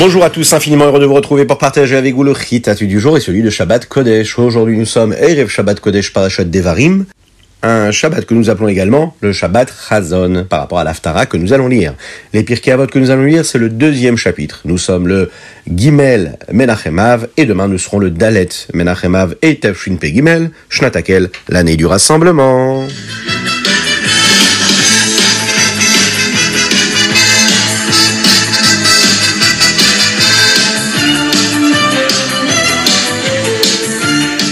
Bonjour à tous, infiniment heureux de vous retrouver pour partager avec vous le Chitatu du jour et celui de Shabbat Kodesh. Aujourd'hui nous sommes Erev Shabbat Kodesh Parashat Devarim, un Shabbat que nous appelons également le Shabbat Chazon par rapport à l'Aftara que nous allons lire. Les Pirkei Avot que nous allons lire, c'est le deuxième chapitre. Nous sommes le Gimel Menachemav et demain nous serons le Dalet Menachemav et Tafshin Pe Gimel, Shnatakel, l'année du rassemblement.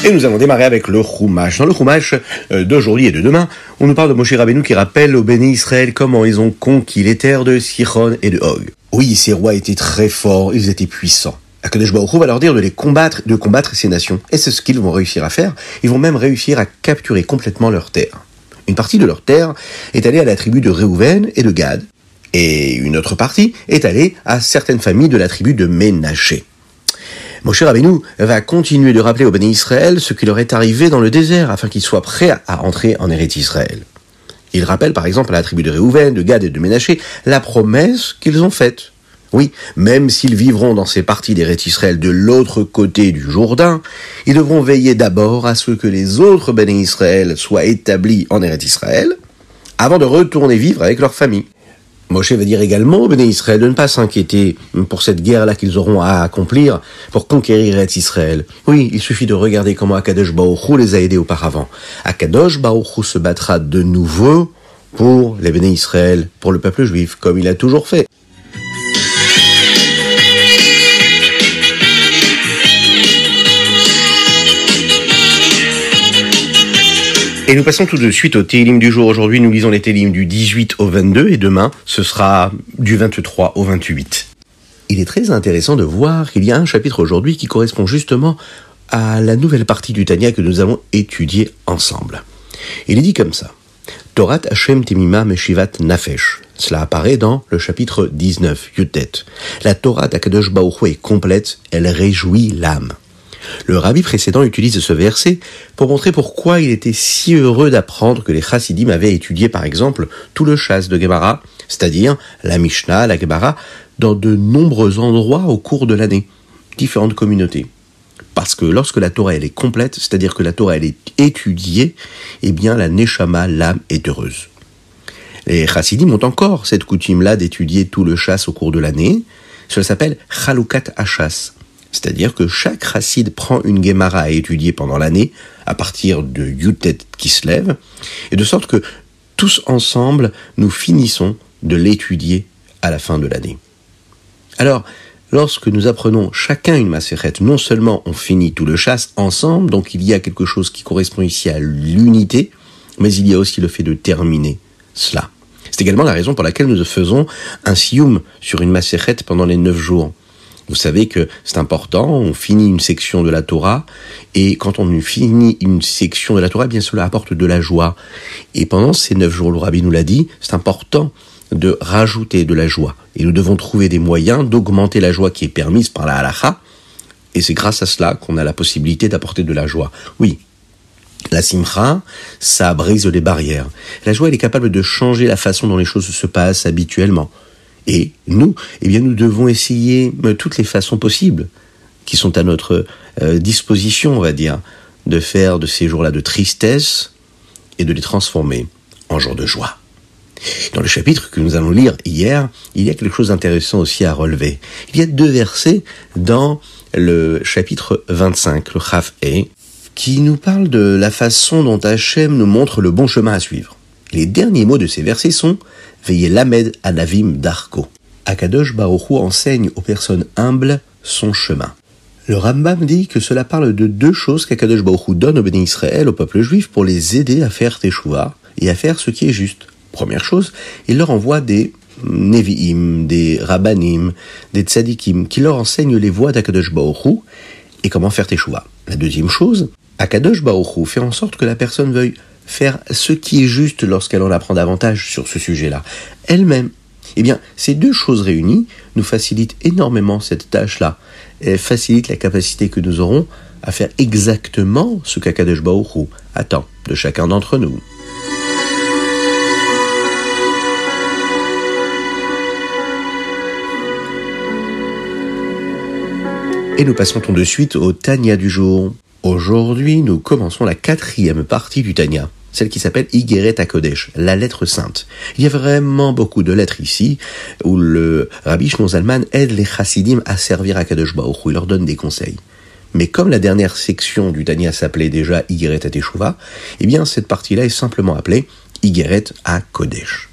Et nous allons démarrer avec le Chumash. Dans le Chumash euh, d'aujourd'hui et de demain, on nous parle de Moshe Rabbeinu qui rappelle au béni Israël comment ils ont conquis les terres de Sichon et de Og. Oui, ces rois étaient très forts, ils étaient puissants. Akadosh Baruch va leur dire de les combattre, de combattre ces nations. Et c'est ce qu'ils vont réussir à faire. Ils vont même réussir à capturer complètement leurs terres. Une partie de leurs terres est allée à la tribu de Réhouven et de Gad. Et une autre partie est allée à certaines familles de la tribu de Ménaché. Moshe Rabbeinu va continuer de rappeler au béni Israël ce qui leur est arrivé dans le désert afin qu'ils soient prêts à entrer en Eretz Israël. Il rappelle par exemple à la tribu de Réhouven, de Gad et de Ménaché la promesse qu'ils ont faite. Oui, même s'ils vivront dans ces parties d'Eretz Israël de l'autre côté du Jourdain, ils devront veiller d'abord à ce que les autres bénis Israël soient établis en Eretz Israël avant de retourner vivre avec leur famille. Moshe va dire également au Béné Israël de ne pas s'inquiéter pour cette guerre-là qu'ils auront à accomplir pour conquérir Israël. Oui, il suffit de regarder comment Akadosh Baruch les a aidés auparavant. Akadosh Baruch se battra de nouveau pour les Béné Israël, pour le peuple juif, comme il a toujours fait. Et nous passons tout de suite au Télim du jour. Aujourd'hui, nous lisons les Télim du 18 au 22 et demain, ce sera du 23 au 28. Il est très intéressant de voir qu'il y a un chapitre aujourd'hui qui correspond justement à la nouvelle partie du Tania que nous avons étudiée ensemble. Il est dit comme ça. Torat Hashem Temima Meshivat Nafesh. Cela apparaît dans le chapitre 19, Yutet. La Torah d'Akadosh Baruch est complète, elle réjouit l'âme. Le rabbi précédent utilise ce verset pour montrer pourquoi il était si heureux d'apprendre que les chassidim avaient étudié par exemple tout le chasse de Gemara, c'est-à-dire la Mishnah, la Gemara, dans de nombreux endroits au cours de l'année, différentes communautés. Parce que lorsque la Torah elle est complète, c'est-à-dire que la Torah elle est étudiée, eh bien la Neshama, l'âme, est heureuse. Les chassidim ont encore cette coutume-là d'étudier tout le chasse au cours de l'année. Cela s'appelle Chalukat Hachas. C'est-à-dire que chaque racide prend une Gemara à étudier pendant l'année, à partir de Yutet qui se lève, et de sorte que tous ensemble, nous finissons de l'étudier à la fin de l'année. Alors, lorsque nous apprenons chacun une macérette, non seulement on finit tout le chasse ensemble, donc il y a quelque chose qui correspond ici à l'unité, mais il y a aussi le fait de terminer cela. C'est également la raison pour laquelle nous faisons un sioum sur une macérette pendant les neuf jours. Vous savez que c'est important, on finit une section de la Torah, et quand on finit une section de la Torah, eh bien cela apporte de la joie. Et pendant ces neuf jours, le Rabbi nous l'a dit, c'est important de rajouter de la joie. Et nous devons trouver des moyens d'augmenter la joie qui est permise par la halacha, et c'est grâce à cela qu'on a la possibilité d'apporter de la joie. Oui, la simcha, ça brise les barrières. La joie, elle est capable de changer la façon dont les choses se passent habituellement. Et nous, eh bien, nous devons essayer euh, toutes les façons possibles qui sont à notre euh, disposition, on va dire, de faire de ces jours-là de tristesse et de les transformer en jours de joie. Dans le chapitre que nous allons lire hier, il y a quelque chose d'intéressant aussi à relever. Il y a deux versets dans le chapitre 25, le Chaf E, qui nous parlent de la façon dont Hachem nous montre le bon chemin à suivre. Les derniers mots de ces versets sont Veillez Lamed Anavim Darko. Akadosh Baruchu enseigne aux personnes humbles son chemin. Le Rambam dit que cela parle de deux choses qu'Akadosh Baruchu donne au béni Israël, au peuple juif, pour les aider à faire Teshuvah et à faire ce qui est juste. Première chose, il leur envoie des Nevi'im, des Rabbanim, des Tzadikim, qui leur enseignent les voies d'Akadosh Baruchu et comment faire Teshuvah. La deuxième chose, Akadosh Baruchu fait en sorte que la personne veuille faire ce qui est juste lorsqu'elle en apprend davantage sur ce sujet-là, elle-même. Eh bien, ces deux choses réunies nous facilitent énormément cette tâche-là, et facilitent la capacité que nous aurons à faire exactement ce qu'Akadosh Baruch attend de chacun d'entre nous. Et nous passons tout de suite au Tanya du jour. Aujourd'hui, nous commençons la quatrième partie du Tanya, celle qui s'appelle Igeret Kodesh, la lettre sainte. Il y a vraiment beaucoup de lettres ici, où le Rabbi Shnon Zalman aide les chassidim à servir à Kadosh Baruch il leur donne des conseils. Mais comme la dernière section du Tanya s'appelait déjà Igeret Teshuvah, eh bien cette partie-là est simplement appelée Igeret à Kodesh.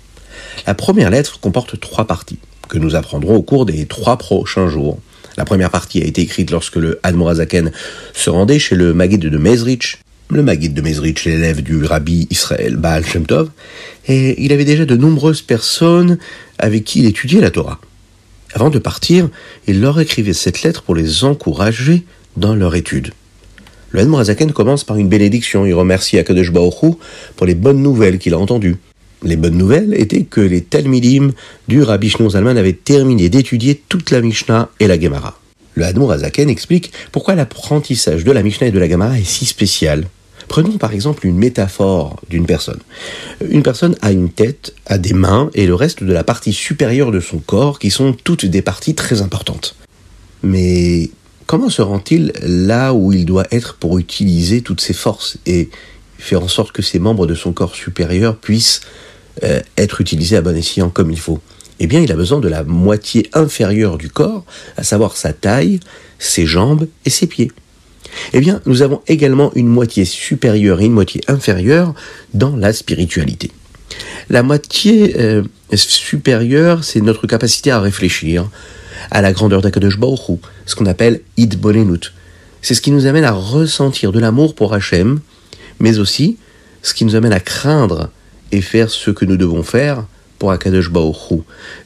La première lettre comporte trois parties, que nous apprendrons au cours des trois prochains jours. La première partie a été écrite lorsque le Admorazaken se rendait chez le Maguid de Mezrich, le Maguid de Mezrich, l'élève du rabbi Israël Baal Shem Tov, et il avait déjà de nombreuses personnes avec qui il étudiait la Torah. Avant de partir, il leur écrivait cette lettre pour les encourager dans leur étude. Le Admorazaken commence par une bénédiction. Il remercie Akadosh Baruch pour les bonnes nouvelles qu'il a entendues. Les bonnes nouvelles étaient que les Talmidim du Rabbi Shnon Zalman avaient terminé d'étudier toute la Mishnah et la Gemara. Le Admorazaken explique pourquoi l'apprentissage de la Mishnah et de la Gemara est si spécial. Prenons par exemple une métaphore d'une personne. Une personne a une tête, a des mains et le reste de la partie supérieure de son corps qui sont toutes des parties très importantes. Mais comment se rend-il là où il doit être pour utiliser toutes ses forces et faire en sorte que ses membres de son corps supérieur puissent euh, être utilisés à bon escient comme il faut? Eh bien, il a besoin de la moitié inférieure du corps, à savoir sa taille, ses jambes et ses pieds. Eh bien, nous avons également une moitié supérieure et une moitié inférieure dans la spiritualité. La moitié euh, supérieure, c'est notre capacité à réfléchir, à la grandeur d'Akadosh Baruch ce qu'on appelle Id Bonenut. C'est ce qui nous amène à ressentir de l'amour pour Hachem, mais aussi ce qui nous amène à craindre et faire ce que nous devons faire pour Akadosh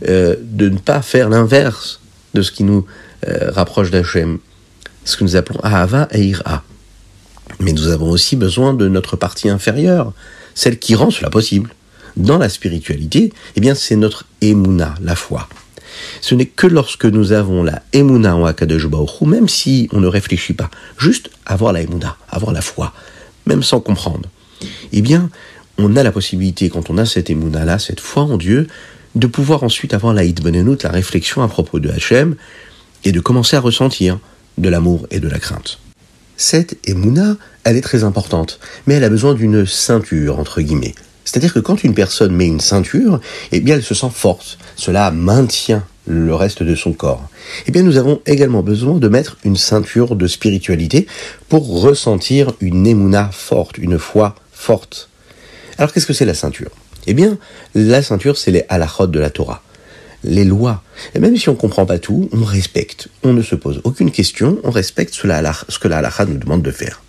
euh, de ne pas faire l'inverse de ce qui nous euh, rapproche d'Hachem, ce que nous appelons Ahava et Ira. Mais nous avons aussi besoin de notre partie inférieure, celle qui rend cela possible. Dans la spiritualité, eh bien, c'est notre Emouna, la foi. Ce n'est que lorsque nous avons la Emouna en Akadosh même si on ne réfléchit pas, juste avoir la Emouna, avoir la foi, même sans comprendre, eh bien, on a la possibilité, quand on a cette émouna-là, cette foi en Dieu, de pouvoir ensuite avoir la hitbenenout, la réflexion à propos de Hachem, et de commencer à ressentir de l'amour et de la crainte. Cette émouna, elle est très importante, mais elle a besoin d'une ceinture, entre guillemets. C'est-à-dire que quand une personne met une ceinture, eh bien elle se sent forte. Cela maintient le reste de son corps. Eh bien nous avons également besoin de mettre une ceinture de spiritualité pour ressentir une émouna forte, une foi forte. Alors qu'est-ce que c'est la ceinture? Eh bien, la ceinture, c'est les halachot de la Torah, les lois. Et même si on ne comprend pas tout, on respecte. On ne se pose aucune question, on respecte ce, que la halacha nous demande de faire.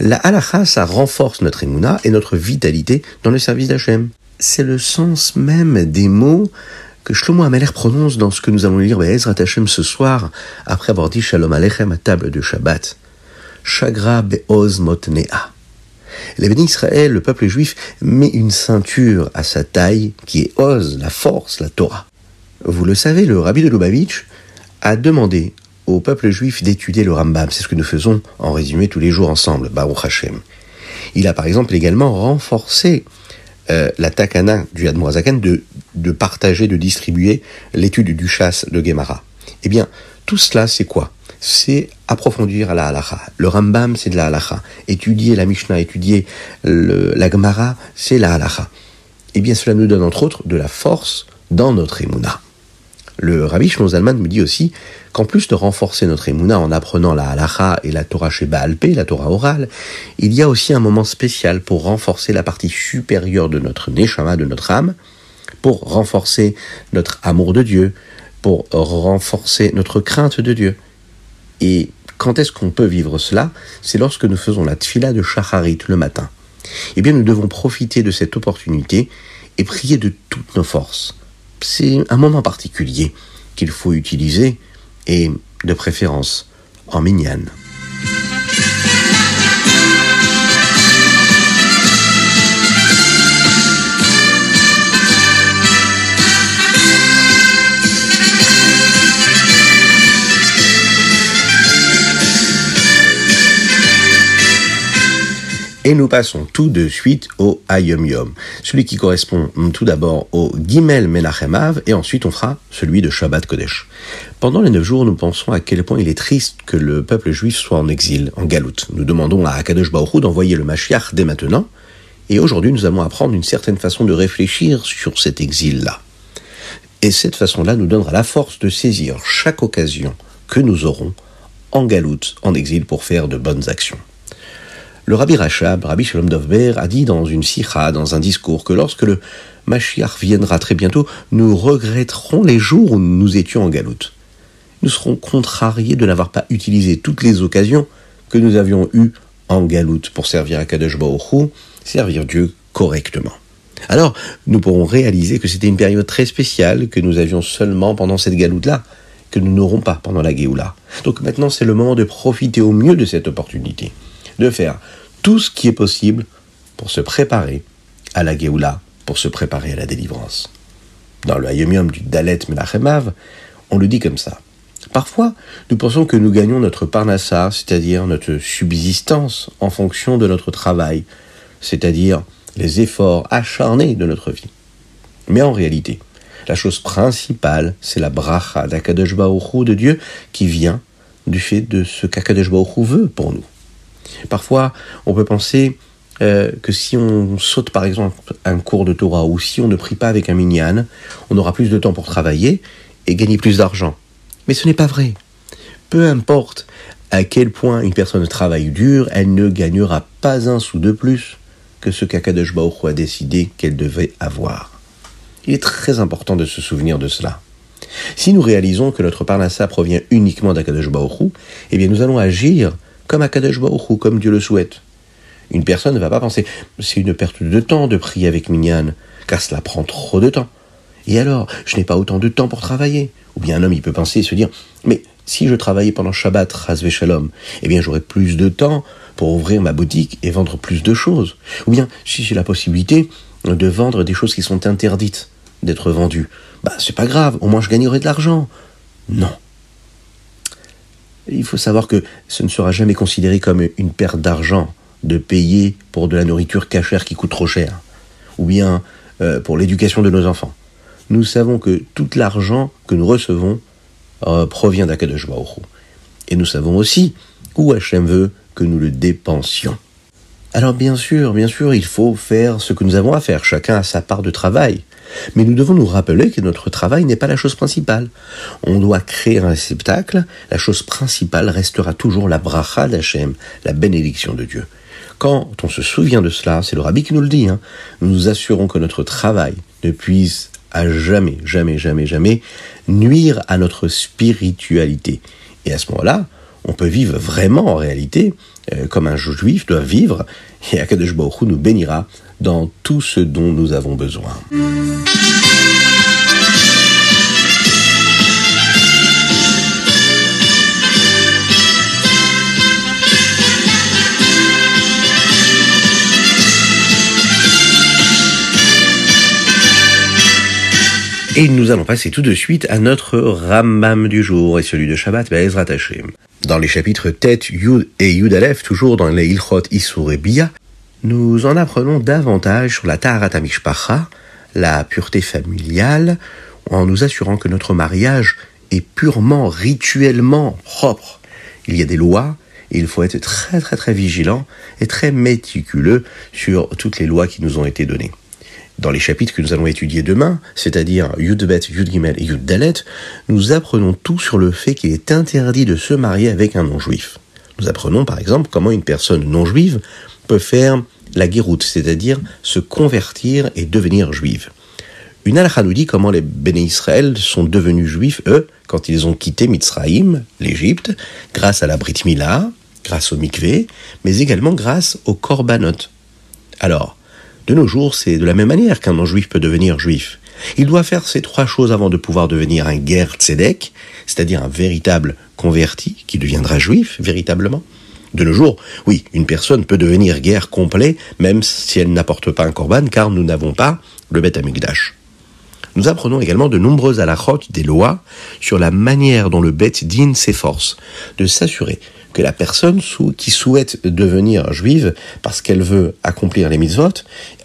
La halacha, ça renforce notre émouna et notre vitalité dans le service d'Hachem. C'est le sens même des mots que Shlomo Ameler prononce dans ce que nous allons lire Ezrat Hashem ce soir, après avoir dit Shalom Aleichem à table de Shabbat. Shagra be'oz motnea. Les bénis Israël, le peuple juif, met une ceinture à sa taille qui est Oz, la force, la Torah. Vous le savez, le rabbi de Lubavitch a demandé au peuple juif d'étudier le Rambam. C'est ce que nous faisons en résumé tous les jours ensemble, Baruch Hashem. Il a par exemple également renforcé euh, la takana du Admorazakan de, de partager, de distribuer l'étude du chasse de Gemara. Eh bien, tout cela, c'est quoi? C'est approfondir la halacha. Le Rambam, c'est de la halacha. Étudier la Mishnah, étudier la Gemara, c'est la halacha. Eh bien, cela nous donne entre autres de la force dans notre émouna. Le Rabbi Shimon Zalman me dit aussi qu'en plus de renforcer notre émouna en apprenant la halacha et la Torah Sheba Alpé, la Torah orale, il y a aussi un moment spécial pour renforcer la partie supérieure de notre neshama, de notre âme, pour renforcer notre amour de Dieu, pour renforcer notre crainte de Dieu. Et quand est-ce qu'on peut vivre cela? C'est lorsque nous faisons la tfila de Shacharit le matin. Eh bien, nous devons profiter de cette opportunité et prier de toutes nos forces. C'est un moment particulier qu'il faut utiliser et, de préférence, en mignane. Et nous passons tout de suite au Ayom Yom, celui qui correspond tout d'abord au Gimel Menachemav, et ensuite on fera celui de Shabbat Kodesh. Pendant les neuf jours, nous pensons à quel point il est triste que le peuple juif soit en exil, en galoute. Nous demandons à Akadosh Baruch d'envoyer le Mashiach dès maintenant, et aujourd'hui nous allons apprendre une certaine façon de réfléchir sur cet exil-là. Et cette façon-là nous donnera la force de saisir chaque occasion que nous aurons en galoute, en exil, pour faire de bonnes actions. Le Rabbi Rachab, Rabbi Shalom Dovber, a dit dans une sikha, dans un discours, que lorsque le Mashiach viendra très bientôt, nous regretterons les jours où nous étions en galoute. Nous serons contrariés de n'avoir pas utilisé toutes les occasions que nous avions eues en galoute pour servir à Kadosh Baruch servir Dieu correctement. Alors, nous pourrons réaliser que c'était une période très spéciale que nous avions seulement pendant cette galoute-là, que nous n'aurons pas pendant la Géoula. Donc maintenant, c'est le moment de profiter au mieux de cette opportunité, de faire tout ce qui est possible pour se préparer à la Géoula, pour se préparer à la délivrance. Dans le Hayomium du Dalet Menachemav, on le dit comme ça. Parfois, nous pensons que nous gagnons notre parnassa, c'est-à-dire notre subsistance, en fonction de notre travail, c'est-à-dire les efforts acharnés de notre vie. Mais en réalité, la chose principale, c'est la bracha d'Akadosh de Dieu qui vient du fait de ce qu'Akadosh veut pour nous. Parfois, on peut penser euh, que si on saute par exemple un cours de Torah ou si on ne prie pas avec un minyan, on aura plus de temps pour travailler et gagner plus d'argent. Mais ce n'est pas vrai. Peu importe à quel point une personne travaille dur, elle ne gagnera pas un sou de plus que ce qu'Akadosh a décidé qu'elle devait avoir. Il est très important de se souvenir de cela. Si nous réalisons que notre parnassa provient uniquement d'Akadosh eh bien nous allons agir comme Akadosh Baruch comme Dieu le souhaite. Une personne ne va pas penser c'est une perte de temps de prier avec Minyan, car cela prend trop de temps. Et alors, je n'ai pas autant de temps pour travailler. Ou bien un homme, il peut penser et se dire, mais si je travaillais pendant Shabbat, Razve Shalom, eh bien j'aurais plus de temps pour ouvrir ma boutique et vendre plus de choses. Ou bien, si j'ai la possibilité de vendre des choses qui sont interdites d'être vendues, bah c'est pas grave, au moins je gagnerai de l'argent. Non. Il faut savoir que ce ne sera jamais considéré comme une perte d'argent de payer pour de la nourriture cachère qui coûte trop cher, ou bien euh, pour l'éducation de nos enfants. Nous savons que tout l'argent que nous recevons euh, provient d'Akadosh Baruch Et nous savons aussi où Hachem veut que nous le dépensions. Alors bien sûr, bien sûr, il faut faire ce que nous avons à faire, chacun a sa part de travail. Mais nous devons nous rappeler que notre travail n'est pas la chose principale. On doit créer un réceptacle, la chose principale restera toujours la bracha d'Hachem, la bénédiction de Dieu. Quand on se souvient de cela, c'est le rabbi qui nous le dit, hein, nous nous assurons que notre travail ne puisse à jamais, jamais, jamais, jamais nuire à notre spiritualité. Et à ce moment-là, on peut vivre vraiment en réalité euh, comme un juif doit vivre, et Akadosh Baruch nous bénira dans tout ce dont nous avons besoin. Et nous allons passer tout de suite à notre Rambam du jour et celui de Shabbat Be'ezrat Hashem. Dans les chapitres Tet, Yud et Yud Aleph, toujours dans les Ilchot Isur et Bia, nous en apprenons davantage sur la Taharat Mishpacha, la pureté familiale, en nous assurant que notre mariage est purement rituellement propre. Il y a des lois, et il faut être très très très vigilant et très méticuleux sur toutes les lois qui nous ont été données dans les chapitres que nous allons étudier demain, c'est-à-dire Yudbet, Yudgimel et Yuddalet, nous apprenons tout sur le fait qu'il est interdit de se marier avec un non-juif. Nous apprenons par exemple comment une personne non-juive peut faire la guéroute, c'est-à-dire se convertir et devenir juive. Une halakha nous dit comment les béné Israël sont devenus juifs, eux, quand ils ont quitté Mitzraïm, l'Égypte, grâce à la Brit Mila, grâce au mikvé, mais également grâce au korbanot. Alors, de nos jours, c'est de la même manière qu'un non-juif peut devenir juif. Il doit faire ces trois choses avant de pouvoir devenir un ger tzedek, c'est-à-dire un véritable converti qui deviendra juif véritablement. De nos jours, oui, une personne peut devenir guerre complet même si elle n'apporte pas un korban car nous n'avons pas le Beth Amikdash. Nous apprenons également de nombreuses halachot des lois sur la manière dont le Bet Din s'efforce de s'assurer que la personne qui souhaite devenir juive parce qu'elle veut accomplir les mitzvot,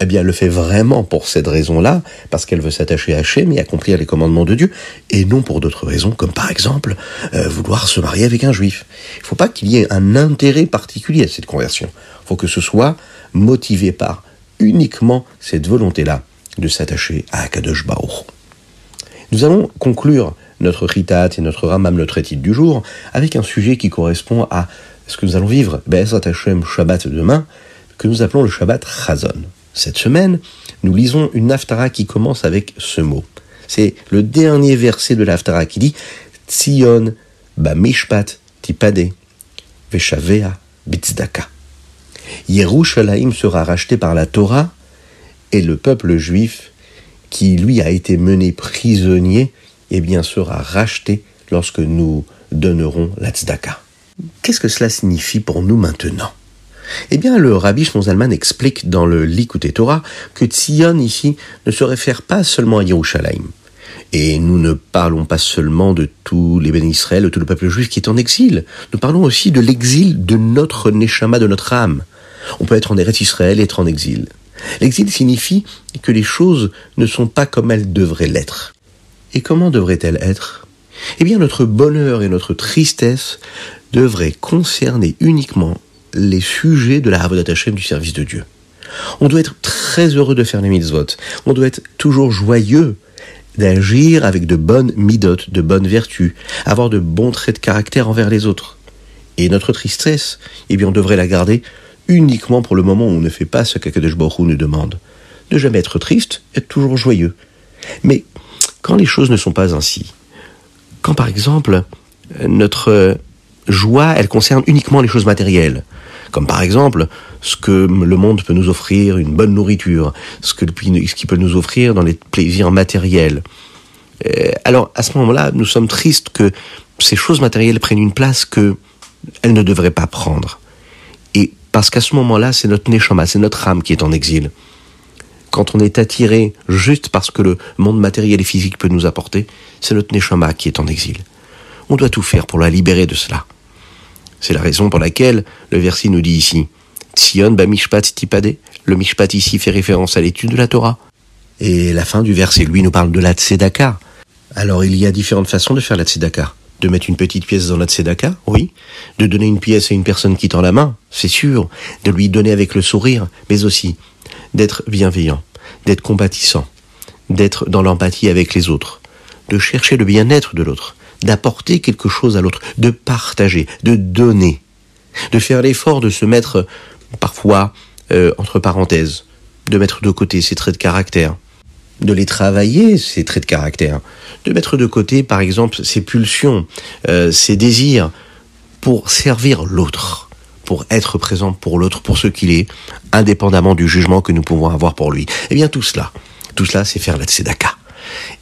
eh bien, elle le fait vraiment pour cette raison-là, parce qu'elle veut s'attacher à Hachem et accomplir les commandements de Dieu, et non pour d'autres raisons, comme par exemple euh, vouloir se marier avec un juif. Il ne faut pas qu'il y ait un intérêt particulier à cette conversion. Il faut que ce soit motivé par uniquement cette volonté-là de s'attacher à Akadosh Baruch. Nous allons conclure notre Ritat et notre Ramam, notre étude du jour, avec un sujet qui correspond à ce que nous allons vivre, Be'ezrat Hashem Shabbat demain, que nous appelons le Shabbat Chazon. Cette semaine, nous lisons une Haftara qui commence avec ce mot. C'est le dernier verset de l'Haftara qui dit Tzion ba mishpat tipade veshavea bitzdaka. Yerushalayim sera racheté par la Torah et le peuple juif qui lui a été mené prisonnier eh bien, sera racheté lorsque nous donnerons la tzedaka. Qu'est-ce que cela signifie pour nous maintenant? Eh bien, le rabbi Shmonzalman explique dans le Likutei Torah que Tzion ici ne se réfère pas seulement à Yerushalayim. Et nous ne parlons pas seulement de tous les bénis Israël, de tout le peuple juif qui est en exil. Nous parlons aussi de l'exil de notre Neshama, de notre âme. On peut être en Eretz Israël et être en exil. L'exil signifie que les choses ne sont pas comme elles devraient l'être. Et comment devrait-elle être? Eh bien, notre bonheur et notre tristesse devraient concerner uniquement les sujets de la Havodat Hashem du service de Dieu. On doit être très heureux de faire les mitzvot. On doit être toujours joyeux d'agir avec de bonnes midotes, de bonnes vertus, avoir de bons traits de caractère envers les autres. Et notre tristesse, eh bien, on devrait la garder uniquement pour le moment où on ne fait pas ce qu'Akadosh Baruch nous demande. Ne jamais être triste, être toujours joyeux. Mais quand les choses ne sont pas ainsi, quand par exemple notre joie, elle concerne uniquement les choses matérielles, comme par exemple ce que le monde peut nous offrir, une bonne nourriture, ce que ce qu'il peut nous offrir dans les plaisirs matériels. Euh, alors à ce moment-là, nous sommes tristes que ces choses matérielles prennent une place que elles ne devraient pas prendre. Et parce qu'à ce moment-là, c'est notre neshama, c'est notre âme qui est en exil quand on est attiré juste parce que le monde matériel et physique peut nous apporter, c'est notre Neshama qui est en exil. On doit tout faire pour la libérer de cela. C'est la raison pour laquelle le verset nous dit ici Tzion ba mishpat tipade. Le mishpat ici fait référence à l'étude de la Torah. Et la fin du verset, lui, nous parle de la tzedaka. Alors il y a différentes façons de faire la tzedaka. De mettre une petite pièce dans la tzedaka, oui. De donner une pièce à une personne qui tend la main, c'est sûr. De lui donner avec le sourire, mais aussi d'être bienveillant, d'être compatissant, d'être dans l'empathie avec les autres, de chercher le bien-être de l'autre, d'apporter quelque chose à l'autre, de partager, de donner, de faire l'effort de se mettre parfois euh, entre parenthèses, de mettre de côté ses traits de caractère, de les travailler, ces traits de caractère, de mettre de côté, par exemple, ses pulsions, euh, ses désirs, pour servir l'autre pour être présent pour l'autre, pour ce qu'il est, indépendamment du jugement que nous pouvons avoir pour lui. Eh bien, tout cela, tout cela, c'est faire la tzedaka.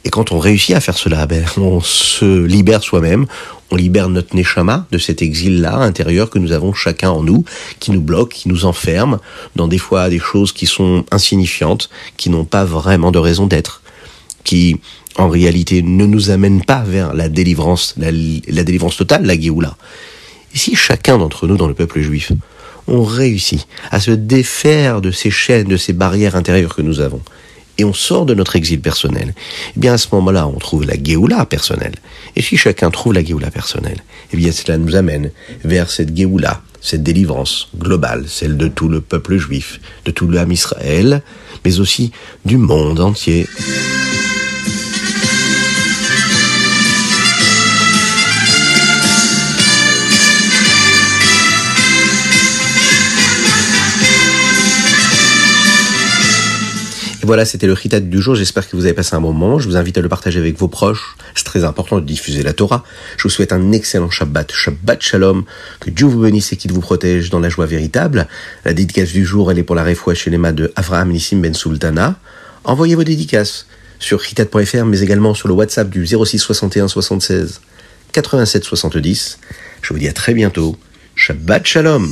Et quand on réussit à faire cela, ben, on se libère soi-même, on libère notre neshama de cet exil-là intérieur que nous avons chacun en nous, qui nous bloque, qui nous enferme dans des fois des choses qui sont insignifiantes, qui n'ont pas vraiment de raison d'être, qui en réalité ne nous amènent pas vers la délivrance, la, délivrance totale, la Géoula. Et si chacun d'entre nous dans le peuple juif, on réussit à se défaire de ces chaînes, de ces barrières intérieures que nous avons, et on sort de notre exil personnel, eh bien à ce moment-là, on trouve la Géoula personnelle. Et si chacun trouve la Géoula personnelle, eh bien cela nous amène vers cette Géoula, cette délivrance globale, celle de tout le peuple juif, de tout l'âme Israël, mais aussi du monde entier. Voilà, c'était le Ritat du jour. J'espère que vous avez passé un bon moment. Je vous invite à le partager avec vos proches. C'est très important de diffuser la Torah. Je vous souhaite un excellent Shabbat. Shabbat Shalom. Que Dieu vous bénisse et qu'il vous protège dans la joie véritable. La dédicace du jour, elle est pour la les mains de Avraham Nissim Ben Sultana. Envoyez vos dédicaces sur ritat.fr, mais également sur le WhatsApp du 06 61 76 87 70. Je vous dis à très bientôt. Shabbat Shalom.